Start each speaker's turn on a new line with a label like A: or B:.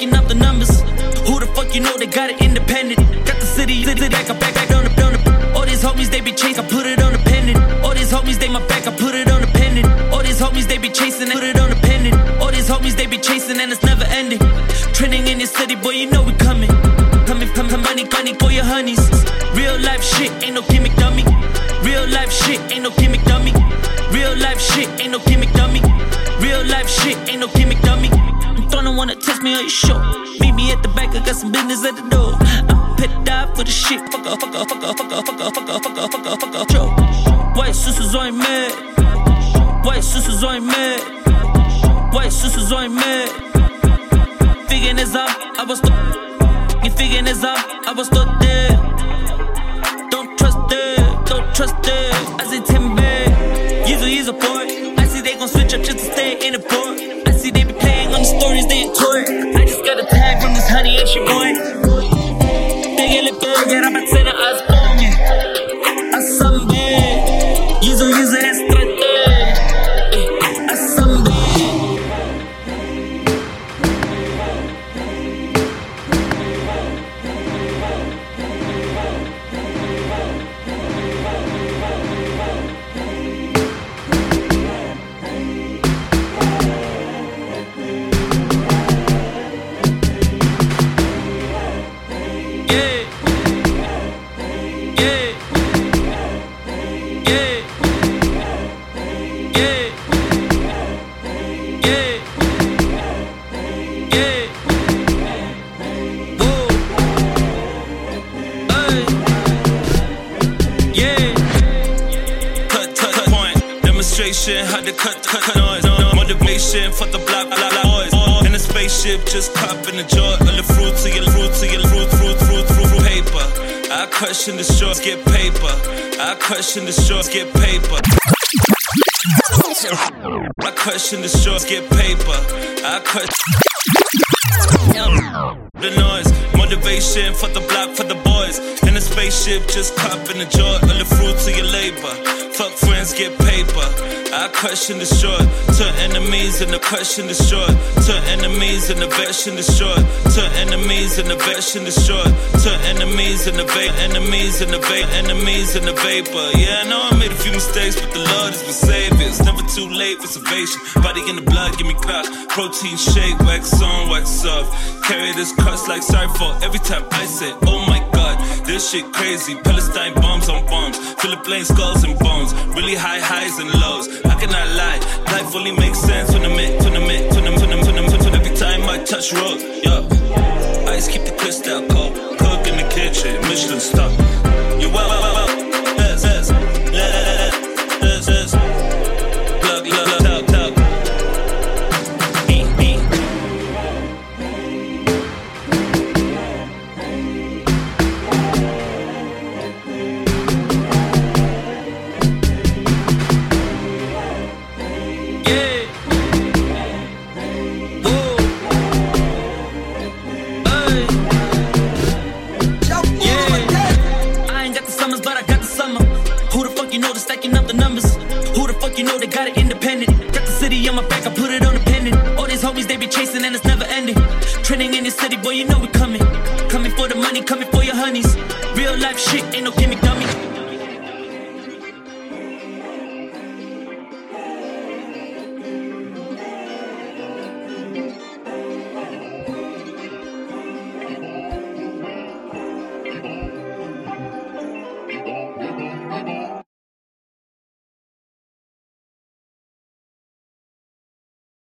A: looking up the numbers. Who the fuck you know they got it independent? Got the city, city back up, back, back on the, on the. All these homies they be chasing, I put it on the pendant. All these homies they my back, I put it on the pendant. All these homies they be chasing, I put it on the pendant. All these homies they be chasing and it's never ending. Trending in this city, boy, you know we coming. Coming, coming, money, money for your honeys. Real life shit, ain't no gimmick dummy. Real life shit, ain't no gimmick dummy. Real life shit, ain't no gimmick dummy. Real life shit, ain't no gimmick dummy. Don't wanna test me, are you sure? Meet me at the back, I got some business at the door. I'm pet die for the shit. Fuck off, fuck off, fuck off, fuck off, fuck off, fuck off, fuck off, fuck off, fuck up, yo. White sisters ain't mad. White sisters ain't mad. White sisters ain't mad. Figuring this out, I was. You figuring this out, I was still there.
B: Motivation, had to cut, cut, cut on. Motivation, for the block, blah, blah, boys. In a spaceship, just cop the jaw. All the fruit to your fruit to your fruit, fruit, fruit, fruit, fruit, paper. I question the shorts, get paper. I question the shorts, get paper. I question the shorts, get paper. I question the noise. Motivation for the block, for the boys. In a spaceship, just cop the jaw. All the fruit to your labor. Fuck friends, get paper. I question the short to enemies and the question the short to enemies and the version the short to enemies and the version the short to enemies and the vape enemies and the vape enemies and the vapor. Yeah, I know I made a few mistakes, but the Lord is my savior. It's never too late for salvation. Body in the blood, give me clock. Protein shake, wax on, wax off. Carry this cross like sorry for every time I say, Oh my this shit crazy. Palestine bombs on bombs. Philipp Plein skulls and bones. Really high highs and lows. I cannot lie. Life only makes sense when I'm it, when I'm it, when I'm, when I'm, when I'm, when Every time I touch road, yeah. Ice keep the crystal cold. Cook in the kitchen, Michelin stuck.
A: chasing in the